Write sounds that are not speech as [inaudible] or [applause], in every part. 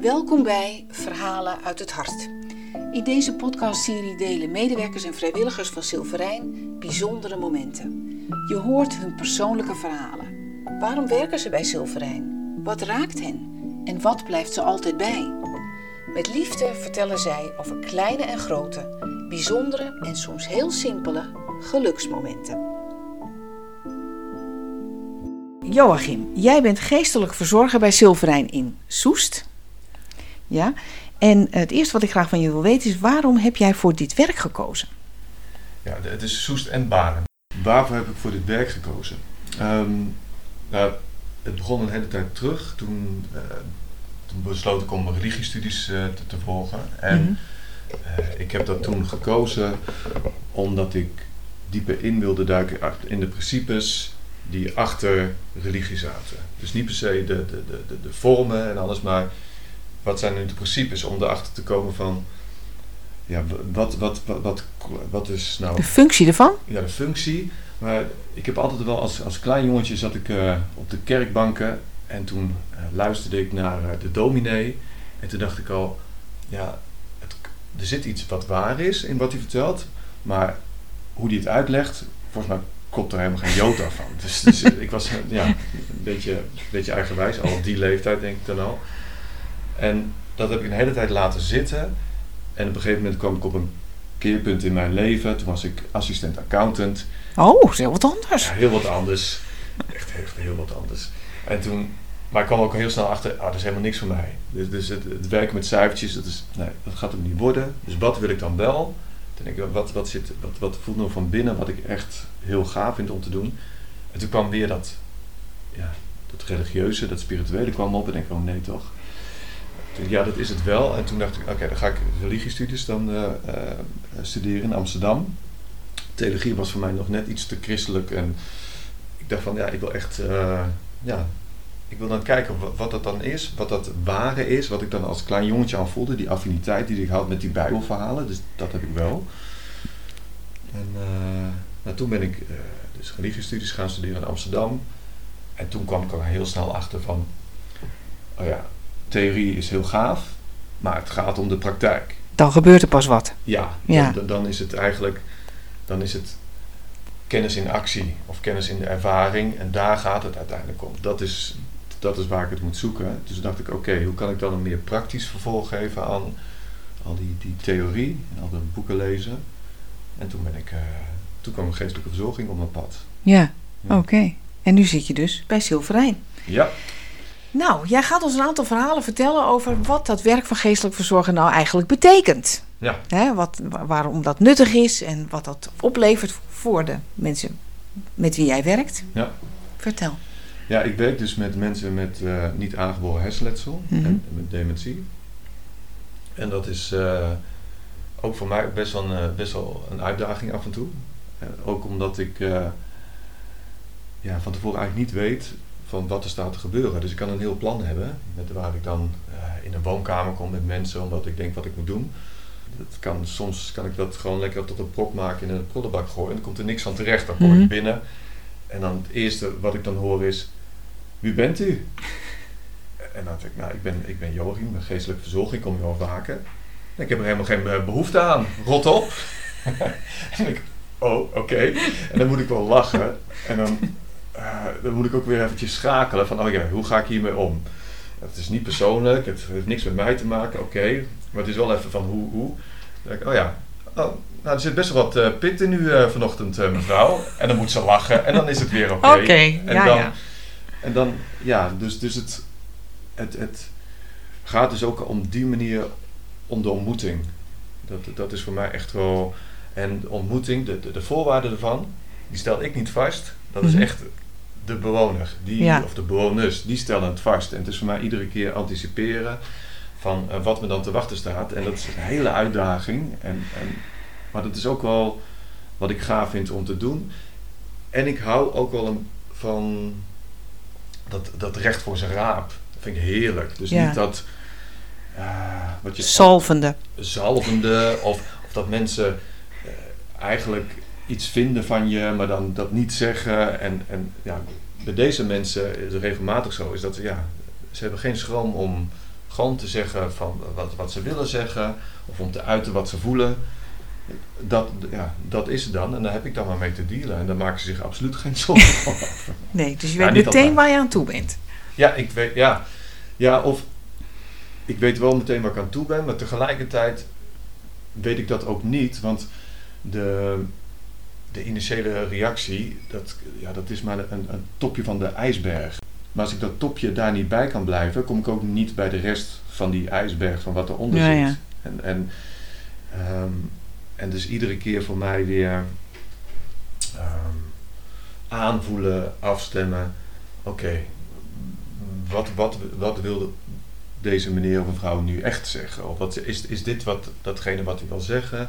Welkom bij Verhalen uit het Hart. In deze podcastserie delen medewerkers en vrijwilligers van Silverijn bijzondere momenten. Je hoort hun persoonlijke verhalen. Waarom werken ze bij Silverijn? Wat raakt hen? En wat blijft ze altijd bij? Met liefde vertellen zij over kleine en grote, bijzondere en soms heel simpele geluksmomenten. Joachim, jij bent geestelijk verzorger bij Silverijn in Soest. Ja, en het eerste wat ik graag van je wil weten is: waarom heb jij voor dit werk gekozen? Ja, het is Soest en Baren. Waarvoor heb ik voor dit werk gekozen? Ehm, nou, het begon een hele tijd terug. Toen, uh, toen besloot ik om religiestudies uh, te, te, volgen. En mm -hmm. uh, ik heb dat toen gekozen omdat ik dieper in wilde duiken in de principes die achter religie zaten. Dus niet per se de, de, de, de vormen en alles, maar wat zijn nu de principes om erachter te komen van ja, wat, wat, wat, wat, wat is nou... De functie ervan? Ja, de functie. Maar ik heb altijd wel, als, als klein jongetje zat ik uh, op de kerkbanken en toen uh, luisterde ik naar uh, de dominee. En toen dacht ik al, ja, het, er zit iets wat waar is in wat hij vertelt, maar hoe hij het uitlegt, volgens mij komt er helemaal geen jota van. Dus, dus ik was ja, een, beetje, een beetje eigenwijs, al op die leeftijd denk ik dan al. En dat heb ik een hele tijd laten zitten. En op een gegeven moment kwam ik op een keerpunt in mijn leven. Toen was ik assistent accountant. Oh, heel wat anders. Ja, heel wat anders. Echt, echt heel wat anders. En toen, maar ik kwam ook heel snel achter, ah, dat is helemaal niks voor mij. Dus, dus het, het, werken met cijfertjes, dat, is, nee, dat gaat ook niet worden. Dus wat wil ik dan wel? Toen denk ik, wat, wat, zit, wat, wat voelt nou van binnen wat ik echt heel gaaf vind om te doen? En toen kwam weer dat, ja, dat religieuze, dat spirituele kwam op. En denk ik, oh nee toch ja, dat is het wel. En toen dacht ik, oké, dan ga ik religiestudies dan uh, uh, studeren in Amsterdam. Theologie was voor mij nog net iets te christelijk. En ik dacht van, ja, ik wil echt, uh, ja, ik wil dan kijken wat, dat dan is. Wat dat ware is. Wat ik dan als klein jongetje aan voelde. Die affiniteit die ik had met die bijbelverhalen. Dus dat heb ik wel. En nou, toen ben ik dus religiestudies gaan studeren in Amsterdam. En toen kwam ik er heel snel achter van, oh ja, theorie is heel gaaf, maar het gaat om de praktijk. Dan gebeurt er pas wat. Ja, ja. Dan, dan, is het eigenlijk dan is het kennis in actie of kennis in de ervaring en daar gaat het uiteindelijk om. Dat is, dat is waar ik het moet zoeken. Dus dacht ik, oké, hoe kan ik dan een meer praktisch vervolg geven aan al die, die theorie en al de boeken lezen. En toen ben ik, uh, toen kwam een geestelijke verzorging op mijn pad. Ja, ja. oké. En nu zit je dus bij Silverijn. Ja. Nou, jij gaat ons een aantal verhalen vertellen over wat dat werk van geestelijk verzorger nou eigenlijk betekent. Ja. Hè, wat, waarom dat nuttig is en wat dat oplevert voor de mensen met wie jij werkt. Ja. Vertel. Ja, ik werk dus met mensen met uh, niet aangeboren hersenletsel mm -hmm. en met dementie. En dat is uh, ook voor mij best wel een, best wel een uitdaging af en toe. Uh, ook omdat ik ja, van tevoren eigenlijk niet weet van wat er staat te gebeuren. Dus ik kan een heel plan hebben, met waar ik dan uh, in een woonkamer kom met mensen, omdat ik denk wat ik moet doen. Dat kan, soms kan ik dat gewoon lekker tot een prop maken in een prullenbak gooien en dan komt er niks van terecht. Dan kom mm -hmm. ik binnen en dan het eerste wat ik dan hoor is, wie bent u? En dan denk ik, nou, ik ben, ik ben Joachim, een geestelijke verzorging, ik kom hier wel vaker. Ik heb er helemaal geen behoefte aan, rot op. [laughs] en ik, oh, oké. Okay. En dan moet ik wel lachen. En dan dan moet ik ook weer eventjes schakelen van, oh ja, hoe ga ik hiermee om? Het is niet persoonlijk, het heeft niks met mij te maken, oké. Okay. Maar het is wel even van hoe, hoe. Dan denk ik, oh ja, oh, nou, er zit best wel wat uh, pit in u uh, vanochtend, mevrouw. En dan moet ze lachen en dan is het weer oké. Oké, okay. ja, dan, ja. En dan, ja, dus, dus het, het, het gaat dus ook om die manier om de ontmoeting. Dat, dat is voor mij echt wel... En de ontmoeting, de, de, de voorwaarden ervan, die stel ik niet vast. Dat is mm -hmm. echt de bewoner, die, ja. of de bewoners, die stellen het vast. En het is voor mij iedere keer anticiperen van uh, wat me dan te wachten staat. En dat is een hele uitdaging. En, en, maar dat is ook wel wat ik gaaf vind om te doen. En ik hou ook wel een, van dat, dat recht voor zijn raap. Dat vind ik heerlijk. Dus ja. niet dat... Uh, wat je zalvende. Zalvende. Of, of dat mensen uh, eigenlijk iets vinden van je, maar dan dat niet zeggen. En, en ja, bij deze mensen is het regelmatig zo, is dat ja, ze hebben geen schroom om gewoon te zeggen van wat, wat ze willen zeggen, of om te uiten wat ze voelen. Dat, ja, dat is het dan en daar heb ik dan maar mee te dealen. En daar maken ze zich absoluut geen [laughs] zorgen over. Nee, dus je Nou, weet meteen waar je aan toe bent. Ja, ik weet, ja. ja, of ik weet wel meteen waar ik aan toe ben, maar tegelijkertijd weet ik dat ook niet, want de, de initiële reactie, dat, ja, dat is maar een, een topje van de ijsberg. Maar als ik dat topje daar niet bij kan blijven, kom ik ook niet bij de rest van die ijsberg, van wat eronder Ja, zit. ja. En, en, ehm, en dus iedere keer voor mij weer ehm, aanvoelen, afstemmen. Oké, wat, wat, wat wil deze meneer of mevrouw nu echt zeggen? Of wat, is, is dit wat, datgene wat hij wil zeggen?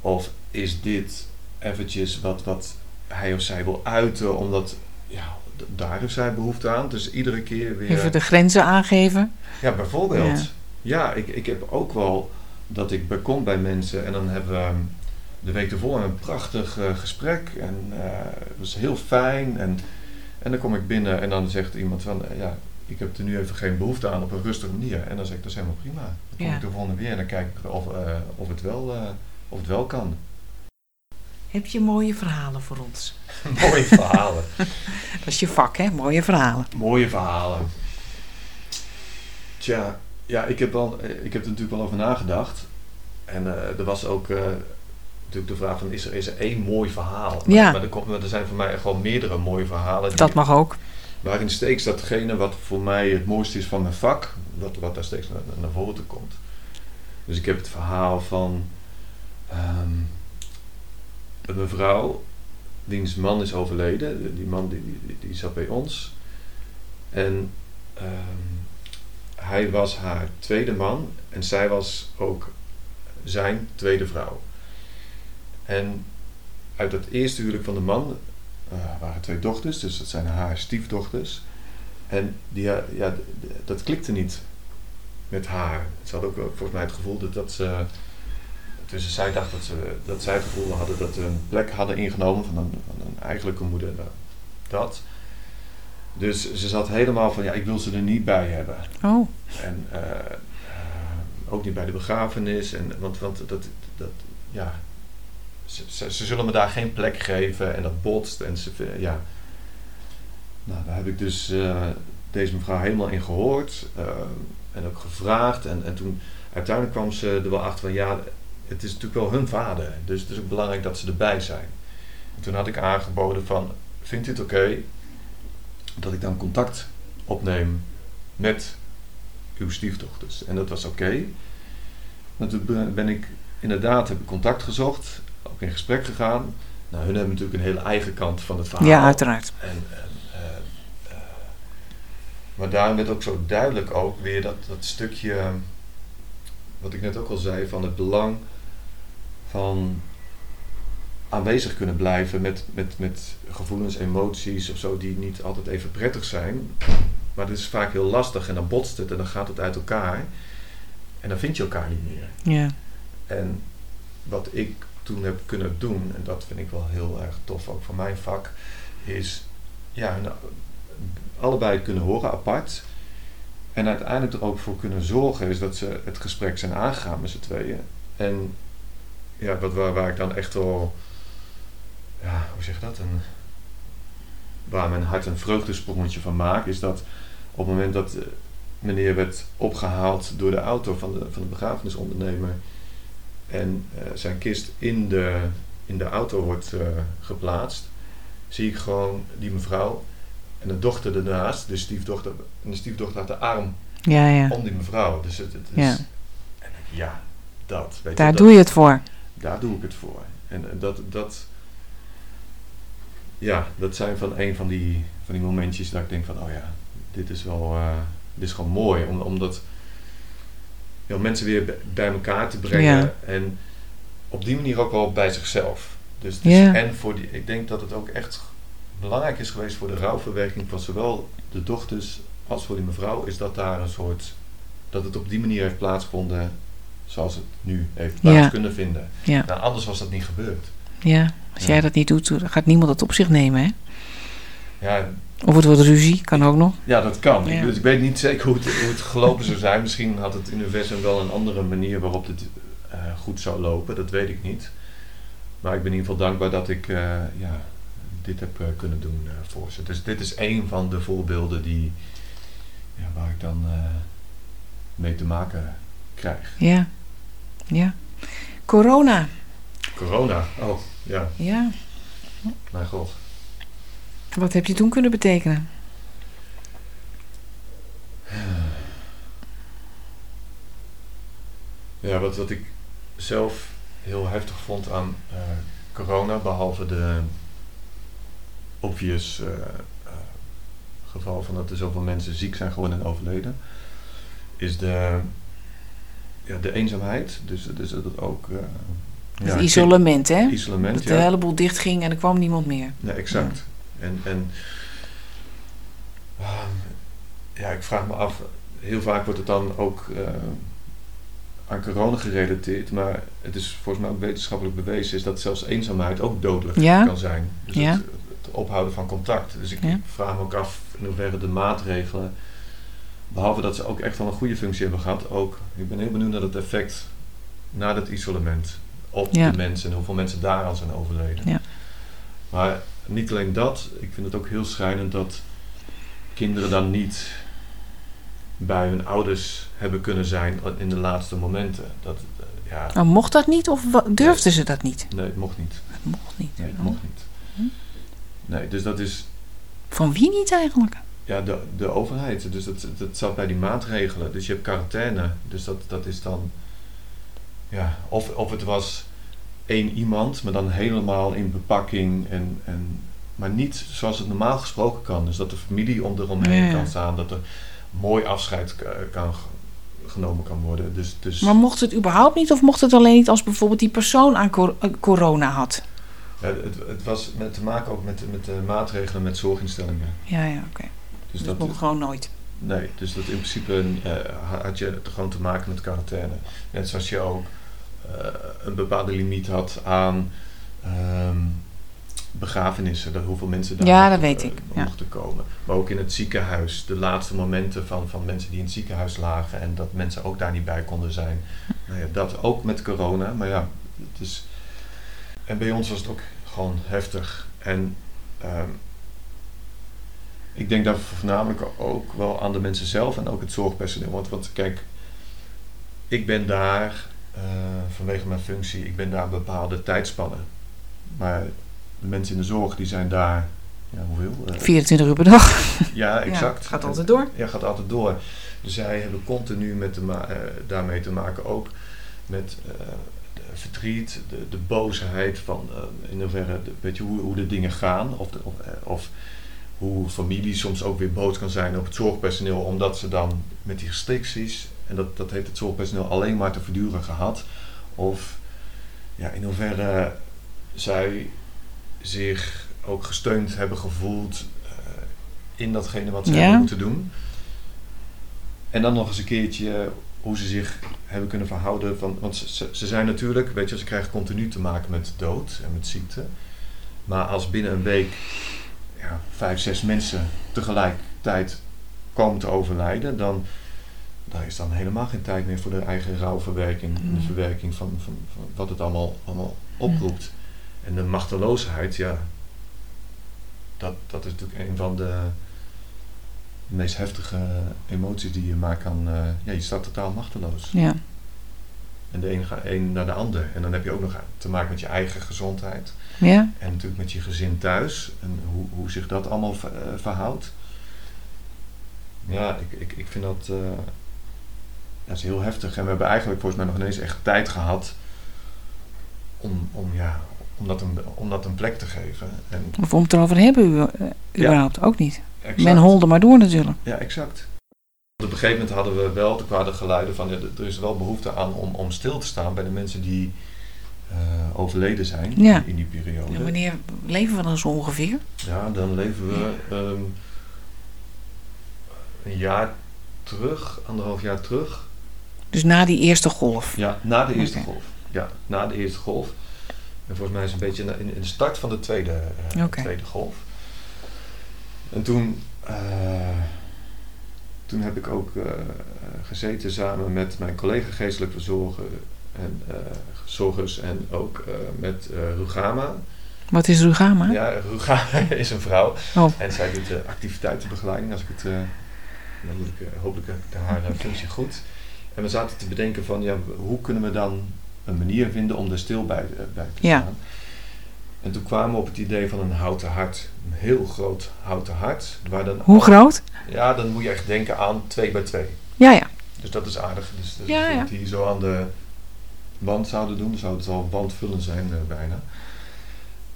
Of is dit eventjes wat, wat hij of zij wil uiten, omdat ja, daar heeft zij behoefte aan. Dus iedere keer weer... Even de grenzen aangeven. Ja, bijvoorbeeld. Ja. Ja, ik, ik heb ook wel dat ik bij kom bij mensen en dan hebben we um, de week ervoor een prachtig eh, gesprek en eh, het was heel fijn. En, en dan kom ik binnen en dan zegt iemand van, eh, ja, ik heb er nu even geen behoefte aan op een rustige manier. En dan zeg ik, dat is helemaal prima. Dan kom Ja. ik de volgende weer en dan kijk ik of, of, het wel, of het wel kan. Heb je mooie verhalen voor ons? [laughs] Mooie verhalen. [laughs] Dat is je vak, hè? Mooie verhalen. Mooie verhalen. Tja, ja, ik heb, wel, eh, ik heb er natuurlijk wel over nagedacht. En eh, er was ook eh, natuurlijk de vraag van, is er, is er één mooi verhaal? Maar, Ja. maar, er, komt, maar er zijn voor mij gewoon meerdere mooie verhalen. die- Dat mag ook. Waarin steeds datgene wat voor mij het mooiste is van mijn vak, wat, wat daar steeds naar, naar voren komt. Dus ik heb het verhaal van ehm, een mevrouw, wiens man is overleden. Die man die, die, die zat bij ons. En ehm, hij was haar tweede man en zij was ook zijn tweede vrouw. En uit dat eerste huwelijk van de man eh, waren twee dochters, dus dat zijn haar stiefdochters. En die, ja, dat klikte niet met haar. Ze had ook volgens mij het gevoel dat, dat ze. Dus zij dacht dat, ze, dat zij het gevoel hadden dat ze een plek hadden ingenomen van een, van een eigenlijke moeder. Dat. Dus ze zat helemaal van, ja, ik wil ze er niet bij hebben. Oh, En eh, eh, ook niet bij de begrafenis. En, want, want dat, dat, ja, ze, ze, ze zullen me daar geen plek geven en dat botst. En ze, ja. Nou, daar heb ik dus eh, deze mevrouw helemaal in gehoord eh, en ook gevraagd. En, en toen uiteindelijk kwam ze er wel achter van ja, het is natuurlijk wel hun vader. Dus het is ook belangrijk dat ze erbij zijn. En toen had ik aangeboden van, vindt u het oké dat ik dan contact opneem met uw stiefdochters. En dat was oké. Maar toen ben- ik inderdaad heb ik contact gezocht, ook in gesprek gegaan. Nou, hun hebben natuurlijk een hele eigen kant van het verhaal. ja, uiteraard. En, en, eh, eh, maar daarom werd ook zo duidelijk ook weer dat, dat stukje, wat ik net ook al zei, van het belang van aanwezig kunnen blijven met, met, met gevoelens, emoties of zo, die niet altijd even prettig zijn. Maar het is vaak heel lastig en dan botst het en dan gaat het uit elkaar. En dan vind je elkaar niet meer. Ja. En wat ik toen heb kunnen doen, en dat vind ik wel heel erg tof ook van mijn vak, is ja, nou, allebei kunnen horen apart. En uiteindelijk er ook voor kunnen zorgen is dat ze het gesprek zijn aangegaan met z'n tweeën. En ja, wat, waar, waar ik dan echt wel, ja, hoe zeg je dat? Een, waar mijn hart een vreugdesprongetje van maakt, is dat op het moment dat eh, meneer werd opgehaald door de auto van de, van de begrafenisondernemer en eh, zijn kist in de, in de auto wordt eh, geplaatst, zie ik gewoon die mevrouw en de dochter ernaast, de stiefdochter, en de stiefdochter had de arm Ja, ja. om die mevrouw. Dus het, het is, Ja. en ja, dat. Weet Daar je, dat, doe je het voor. Daar doe ik het voor. En eh, dat, dat, ja, dat zijn van een van die, van die momentjes dat ik denk van, oh ja, dit is wel, eh, dit is gewoon mooi. Om, ja, om mensen weer bij- bij elkaar te brengen. Ja. En op die manier ook wel bij zichzelf. Dus, dus Ja. en voor die, ik denk dat het ook echt belangrijk is geweest voor de rouwverwerking van zowel de dochters als voor die mevrouw, is dat daar een soort, dat het op die manier heeft plaatsgevonden zoals het nu heeft plaats Ja. kunnen vinden. Ja. Nou, anders was dat niet gebeurd. ja. Als jij dat niet doet, dan gaat niemand dat op zich nemen, hè? ja, Of het wordt ruzie, kan ook nog. ja, dat kan. Ik, dus ik weet niet zeker hoe het, hoe het gelopen zou zijn. Misschien had het universum wel een andere manier waarop het eh, goed zou lopen. Dat weet ik niet. Maar ik ben in ieder geval dankbaar dat ik eh, ja, dit heb eh, kunnen doen eh, voor ze. Dus dit is één van de voorbeelden die, ja, waar ik dan mee te maken krijg. Ja. Ja. Corona. Corona. Oh, ja. Ja. Mijn god. Wat heb je toen kunnen betekenen? Ja, wat, wat ik zelf heel heftig vond aan eh, corona, behalve de obvious eh, eh, geval van dat er zoveel mensen ziek zijn geworden en overleden, is de, ja, de eenzaamheid. Dus, dus dat het ook. eh, Het ja, isolement, hè? Isolement, Dat de ja. hele boel dicht ging en er kwam niemand meer. Nee, exact. En, en ehm, ja, ik vraag me af, heel vaak wordt het dan ook eh, aan corona gerelateerd, maar het is volgens mij ook wetenschappelijk bewezen is dat zelfs eenzaamheid ook dodelijk Ja? kan zijn. Dus Ja. het, het ophouden van contact. Dus ik, Ja. ik vraag me ook af in hoeverre de maatregelen, behalve dat ze ook echt wel een goede functie hebben gehad, ook, ik ben heel benieuwd naar het effect na dat isolement op Ja. de mensen en hoeveel mensen daaraan zijn overleden. Ja. Maar niet alleen dat, ik vind het ook heel schrijnend dat kinderen dan niet bij hun ouders hebben kunnen zijn in de laatste momenten. Dat, eh, ja, Nou, mocht dat niet of durfden ze dat niet? nee, het mocht niet. Het mocht niet. Nee, het Oh. mocht niet. Hm. Nee, dus dat is Van wie niet eigenlijk? Ja, de, de overheid. Dus dat, dat zat bij die maatregelen. Dus je hebt quarantaine. Dus dat, dat is dan. Ja, of, of het was één iemand, maar dan helemaal in bepakking. En, en, maar niet zoals het normaal gesproken kan. Dus dat de familie om eromheen kan staan. Dat er mooi afscheid kan genomen kan worden. Dus, dus Maar mocht het überhaupt niet of mocht het alleen niet als bijvoorbeeld die persoon aan cor- eh, corona had? ja, het, het was met te maken ook met, met de maatregelen met zorginstellingen. Ja, ja, oké. Dus dat, dat mocht gewoon nooit. Nee, dus dat in principe eh, had je gewoon te maken met quarantaine. Net zoals je ook eh, een bepaalde limiet had aan ehm, begrafenissen, dat hoeveel mensen daar Ja, mochten, dat weet eh, ik, ja. mochten komen. Maar ook in het ziekenhuis, de laatste momenten van, van mensen die in het ziekenhuis lagen en dat mensen ook daar niet bij konden zijn. Nou ja, dat ook met corona, maar ja, het is. En bij ons was het ook gewoon heftig. En ehm, ik denk dat voornamelijk ook wel aan de mensen zelf en ook het zorgpersoneel. Want, want kijk, ik ben daar eh, vanwege mijn functie, ik ben daar bepaalde tijdspannen. Maar de mensen in de zorg die zijn daar, ja, hoeveel? Eh, 24 uur per dag. ja, [laughs] exact. Ja, gaat altijd door. Ja, gaat altijd door. Dus zij hebben continu met de eh, daarmee te maken ook met eh, de verdriet, de, de boosheid van eh, in hoeverre, de- weet je, hoe, hoe de dingen gaan. Of, de, of, eh, of hoe familie soms ook weer boos kan zijn op het zorgpersoneel, omdat ze dan met die restricties, en dat, dat heeft het zorgpersoneel alleen maar te verduren gehad. Of ja, in hoeverre zij zich ook gesteund hebben gevoeld eh, in datgene wat ze Ja. hebben moeten doen. En dan nog eens een keertje hoe ze zich hebben kunnen verhouden. Van, want ze, ze zijn natuurlijk, weet je, ze krijgen continu te maken met dood en met ziekte. Maar als binnen een week ja, vijf, zes mensen tegelijkertijd komen te overlijden, dan daar is dan helemaal geen tijd meer voor de eigen rouwverwerking. en De Mm. verwerking van, van, van wat het allemaal, allemaal oproept. En de machteloosheid, ja, dat, dat is natuurlijk een van de meest heftige emoties die je maar kan. eh, ja, je staat totaal machteloos. Ja. En de een gaat een naar de ander. En dan heb je ook nog te maken met je eigen gezondheid. Ja? En natuurlijk met je gezin thuis. En hoe, hoe zich dat allemaal ver- eh, verhoudt. Ja, ik, ik, ik vind dat, eh, dat is heel heftig. En we hebben eigenlijk volgens mij nog ineens echt tijd gehad om, om, ja, om, dat, een, om dat een plek te geven. En, Of om het erover hebben, eh, Ja. überhaupt ook niet. exact. Men holde maar door natuurlijk. Ja, exact. Op een gegeven moment hadden we wel, er kwamen geluiden van, ja, er is wel behoefte aan om, om stil te staan bij de mensen die eh, overleden zijn Ja. in, die periode. En wanneer leven we dan zo ongeveer? Ja, dan leven we ehm, een jaar terug, anderhalf jaar terug. Dus na die eerste golf. Ja, na de eerste golf. Ja, na de eerste golf. En volgens mij is het een beetje in, in de start van de tweede, eh, tweede golf. En toen, eh, toen heb ik ook eh, gezeten samen met mijn collega geestelijk verzorger en eh, zorgers en ook eh, met Rugama. Wat is Rugama? Ja, Rugama [laughs] is een vrouw Oh. en zij doet de activiteitenbegeleiding. Als ik het, ik, hopelijk heb ik haar functie goed. En we zaten te bedenken van, ja, hoe kunnen we dan een manier vinden om er stil bij, bij te Ja. En toen kwamen we op het idee van een houten hart. Een heel groot houten hart. Waar dan Hoe groot? Ja, dan moet je echt denken aan 2 bij 2. Ja, ja. Dus dat is aardig. Dus, dus Ja, ja. hier zo aan de wand zouden doen, zou het al wandvullend zijn eh, bijna.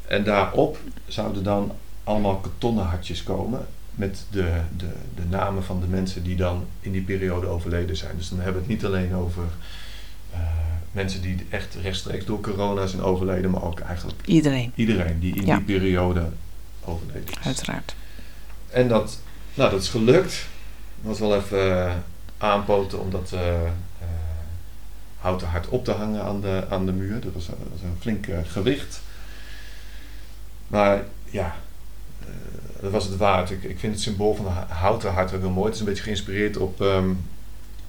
En daarop zouden dan allemaal kartonnen hartjes komen met de, de, de namen van de mensen die dan in die periode overleden zijn. Dus dan hebben we het niet alleen over eh, mensen die echt rechtstreeks door corona zijn overleden, maar ook eigenlijk Iedereen, iedereen die in Ja. die periode overleden is. uiteraard. En dat, nou, dat is gelukt. Het was wel even eh, aanpoten om dat eh, eh, houten hart op te hangen aan de, aan de muur. Dat was, een- dat was een flink gewicht. Maar ja, dat was het waard. Ik, ik vind het symbool van het houten hart ook heel mooi. Het is een beetje geïnspireerd op ehm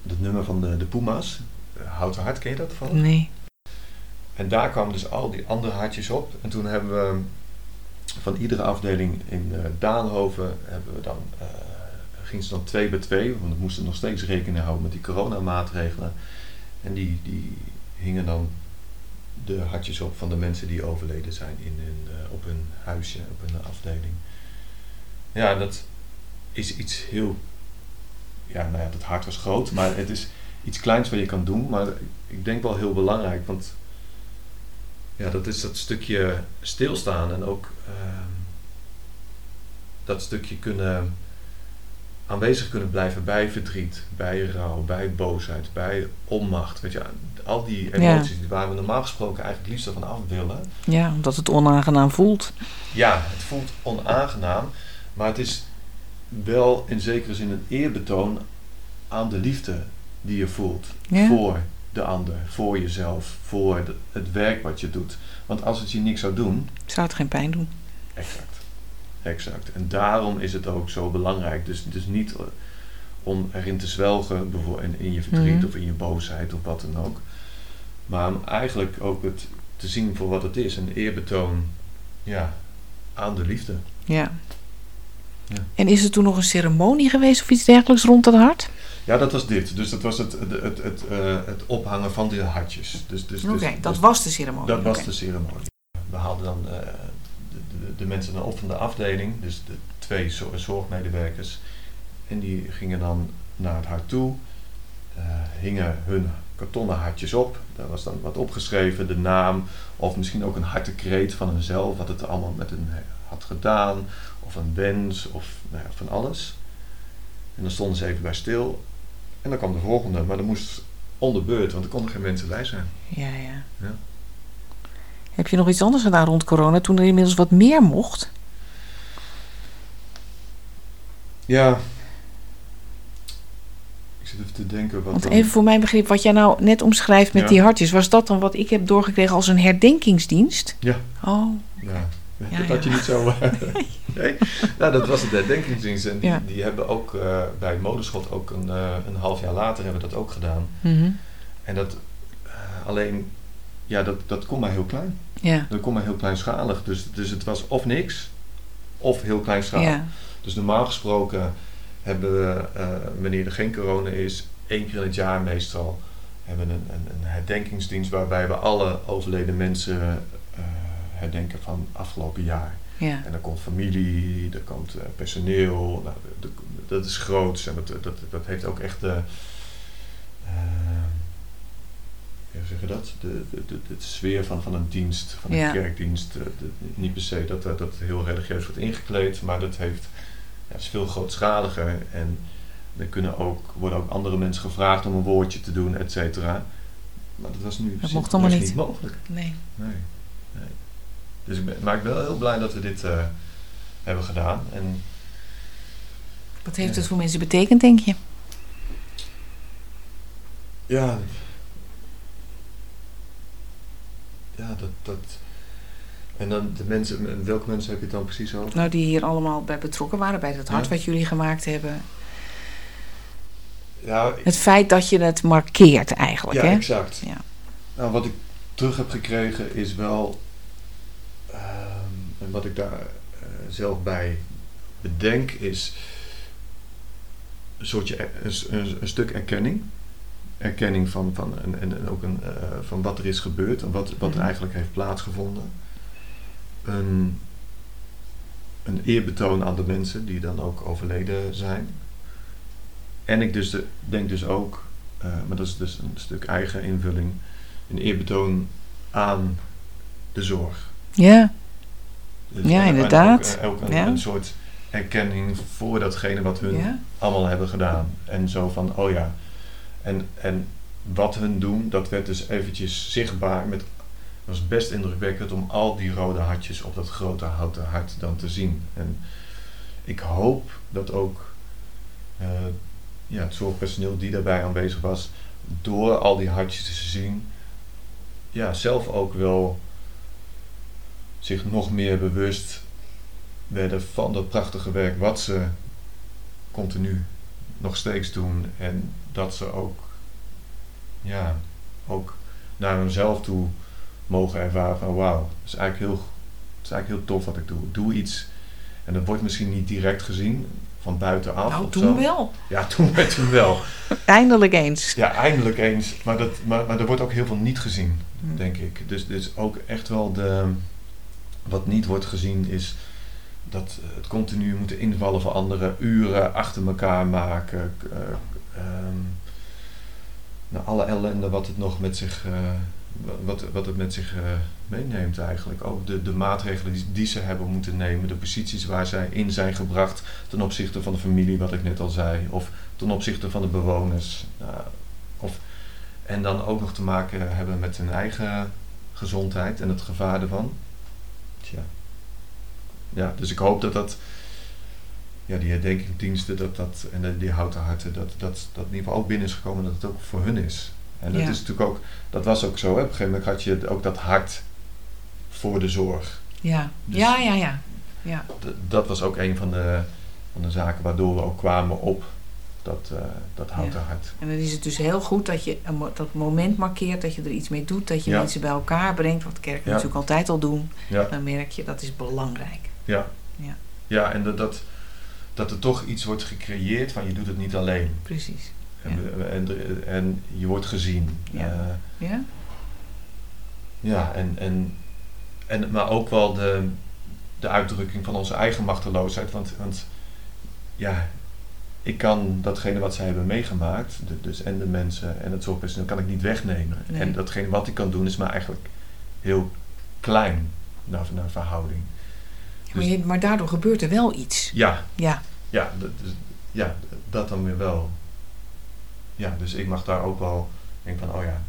het nummer van de, de Puma's. Eh, houten hart, ken je dat van? Nee. En daar kwamen dus al die andere hartjes op. En toen hebben we van iedere afdeling in eh Daanhoven hebben we dan, eh gingen ze dan twee bij twee, want we moesten nog steeds rekening houden met die coronamaatregelen. En die, die hingen dan de hartjes op van de mensen die overleden zijn in hun, eh, op hun huisje, op hun afdeling. Ja, dat is iets heel. Ja, nou ja, dat hart was groot, maar het is iets kleins wat je kan doen. Maar ik denk wel heel belangrijk, want ja, dat is dat stukje stilstaan en ook ehm, dat stukje kunnen aanwezig kunnen blijven bij verdriet, bij rouw, bij boosheid, bij onmacht. Weet je, al die emoties waar we normaal gesproken eigenlijk liefst van af willen. Ja, omdat het onaangenaam voelt. Ja, het voelt onaangenaam, maar het is wel in zekere zin een eerbetoon aan de liefde die je voelt Ja. voor de ander, voor jezelf, voor de- het werk wat je doet. Want als het je niks zou doen, Zou het geen pijn doen? exact, exact. En daarom is het ook zo belangrijk. Dus, dus niet eh, om erin te zwelgen, bijvoorbeeld in, in je verdriet Mhm. of in je boosheid of wat dan ook. Maar om eigenlijk ook het te zien voor wat het is, een eerbetoon ja, aan de liefde. Ja. Ja. En is er toen nog een ceremonie geweest of iets dergelijks rond het hart? Ja, dat was dit. Dus dat was het, het, het, het, eh, het ophangen van die hartjes. Dus, dus, Oké, dus, dat dus was de ceremonie. dat was de ceremonie. We haalden dan eh, de, de, de mensen dan op van de afdeling, dus de twee zo- zorgmedewerkers. En die gingen dan naar het hart toe, eh, hingen hun kartonnen hartjes op. Daar was dan wat opgeschreven, de naam, of misschien ook een hartekreet van hunzelf, wat het allemaal met hen had gedaan, of een wens, of nou ja, van alles. En dan stonden ze even bij stil. En dan kwam de volgende, maar dan moest onder beurt, want er konden geen mensen bij zijn. Ja, ja. Ja. Heb je nog iets anders gedaan rond corona toen er inmiddels wat meer mocht? Ja. Ik zit even te denken wat Want dan- even voor mijn begrip, wat jij nou net omschrijft met Ja. die hartjes, was dat dan wat ik heb doorgekregen als een herdenkingsdienst? Ja. Oh, Ja. Ja, dat had je niet zo... [laughs] nee? Nou, dat was het herdenkingsdienst. En die, die hebben ook eh, bij Modeschot ook een, eh, een half jaar later hebben dat ook gedaan. mhm. En dat eh, alleen... Ja, dat, dat kon maar heel klein. ja. Dat kon maar heel kleinschalig. Dus, dus het was of niks, of heel kleinschalig. ja. Dus normaal gesproken hebben we, eh, wanneer er geen corona is, één keer in het jaar meestal hebben we een, een, een herdenkingsdienst waarbij we alle overleden mensen eh, herdenken van afgelopen jaar. ja. En dan komt familie, er komt eh, personeel, nou, de- de- dat is groots en dat, dat, dat heeft ook echt de, eh, hoe zeg je dat? De, de, de, de sfeer van, van een dienst, van een Ja. kerkdienst. eh, niet per se dat, dat dat heel religieus wordt ingekleed, maar dat heeft, ja, is veel grootschaliger en er kunnen ook, worden ook andere mensen gevraagd om een woordje te doen, et cetera. Maar dat was nu Dat mocht allemaal niet. niet mogelijk. Nee. Nee. Dus ik ben, maar ik ben wel heel blij dat we dit eh, hebben gedaan. En Wat heeft Ja. het voor mensen betekend, denk je? ja, ja dat, dat En dan de mensen, welke mensen heb je het dan precies over? Nou, die hier allemaal bij betrokken waren, bij het hart Ja. wat jullie gemaakt hebben. Ja, Het feit dat je het markeert eigenlijk, ja hè? exact. Ja. Nou, wat ik terug heb gekregen is wel, ehm, en wat ik daar eh, zelf bij bedenk, is een, soortje, een, een, een stuk erkenning. Erkenning van, van, en, en en ook een, eh, van wat er is gebeurd en wat, wat er Mhm. eigenlijk heeft plaatsgevonden. Een, een eerbetoon aan de mensen die dan ook overleden zijn. En ik dus de, denk dus ook, eh, maar dat is dus een stuk eigen invulling, een eerbetoon aan de zorg. Ja, Dus, Ja, inderdaad. Ook, ook een, Ja. een soort erkenning voor datgene wat hun ja. allemaal hebben gedaan. En zo van, oh ja. En, en wat hun doen, dat werd dus eventjes zichtbaar. Met, het was best indrukwekkend om al die rode hartjes op dat grote houten hart dan te zien. En ik hoop dat ook eh, ja, het zorgpersoneel die daarbij aanwezig was, door al die hartjes te zien, ja, zelf ook wel zich nog meer bewust werden van dat prachtige werk wat ze continu nog steeds doen. En dat ze ook, ja, ook naar hunzelf toe mogen ervaren van wauw, het is eigenlijk heel, is eigenlijk heel tof wat ik doe. Ik doe iets en dat wordt misschien niet direct gezien van buitenaf. Nou, toen zo. wel. Ja, toen werd toen wel. [laughs] Eindelijk eens. Ja, eindelijk eens. Maar, dat, maar, maar er wordt ook heel veel niet gezien, Hm. denk ik. Dus, dus ook echt wel de... Wat niet wordt gezien is dat het continu moeten invallen voor anderen. Uren achter elkaar maken. eh, ehm, nou, alle ellende wat het nog met zich... eh, wat, wat het met zich eh, meeneemt eigenlijk. Ook de, de maatregelen die, die ze hebben moeten nemen. De posities waar zij in zijn gebracht ten opzichte van de familie, wat ik net al zei. Of ten opzichte van de bewoners. Of, en dan ook nog te maken hebben met hun eigen gezondheid en het gevaar ervan. Ja, dus ik hoop dat dat, ja, die herdenkingsdiensten dat dat, en de- die houten harten, dat, dat, dat in ieder geval ook binnen is gekomen dat het ook voor hun is. En dat Ja. is natuurlijk ook, dat was ook zo, hè. op een gegeven moment had je ook dat hart voor de zorg. Ja, Dus- ja, ja, ja. ja. Dat was ook een van de, van de zaken waardoor we ook kwamen op dat, eh, dat houten Ja. hart. En dan is het dus heel goed dat je een dat moment markeert, dat je er iets mee doet, dat je Ja. mensen bij elkaar brengt, wat kerken natuurlijk altijd al doen. Dan merk je dat is belangrijk. Ja. Ja. Ja, en dat, dat, dat er toch iets wordt gecreëerd van je doet het niet alleen. Precies. En, en, en je wordt gezien. Ja. Eh, Ja? ja, en, en, en, maar ook wel de, de uitdrukking van onze eigen machteloosheid. Want, want ja, ik kan datgene wat zij hebben meegemaakt, de- dus en de mensen en het zorgpersoneel, kan ik niet wegnemen. Nee. En datgene wat ik kan doen is maar eigenlijk heel klein naar, naar verhouding. Maar, je- maar daardoor gebeurt er wel iets. Ja, Ja, ja, dat, ja, dat dan weer wel. Ja, dus ik mag daar ook wel denken van, oh ja,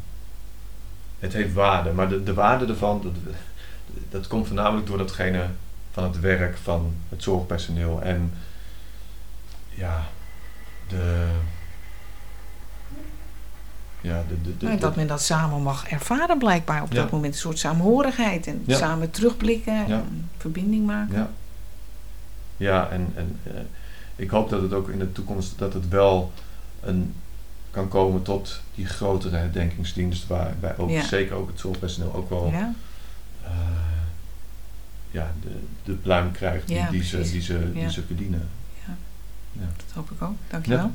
het heeft waarde. Maar de, de waarde ervan, dat, dat komt voornamelijk door datgene van het werk van het zorgpersoneel. En ja, de... Ja, de, de, de, Nou, dat men dat samen mag ervaren blijkbaar op Ja. dat moment. Een soort saamhorigheid en Ja. samen terugblikken en verbinding maken. Ja, ja en, en eh, ik hoop dat het ook in de toekomst dat het wel een, kan komen tot die grotere herdenkingsdienst waarbij ook Ja. zeker ook het zorgpersoneel ook wel Ja? eh, ja, de, de pluim krijgt die, ze, die, ze, die ze verdienen. Ja. Ja. Dat hoop ik ook. Dankjewel. Ja.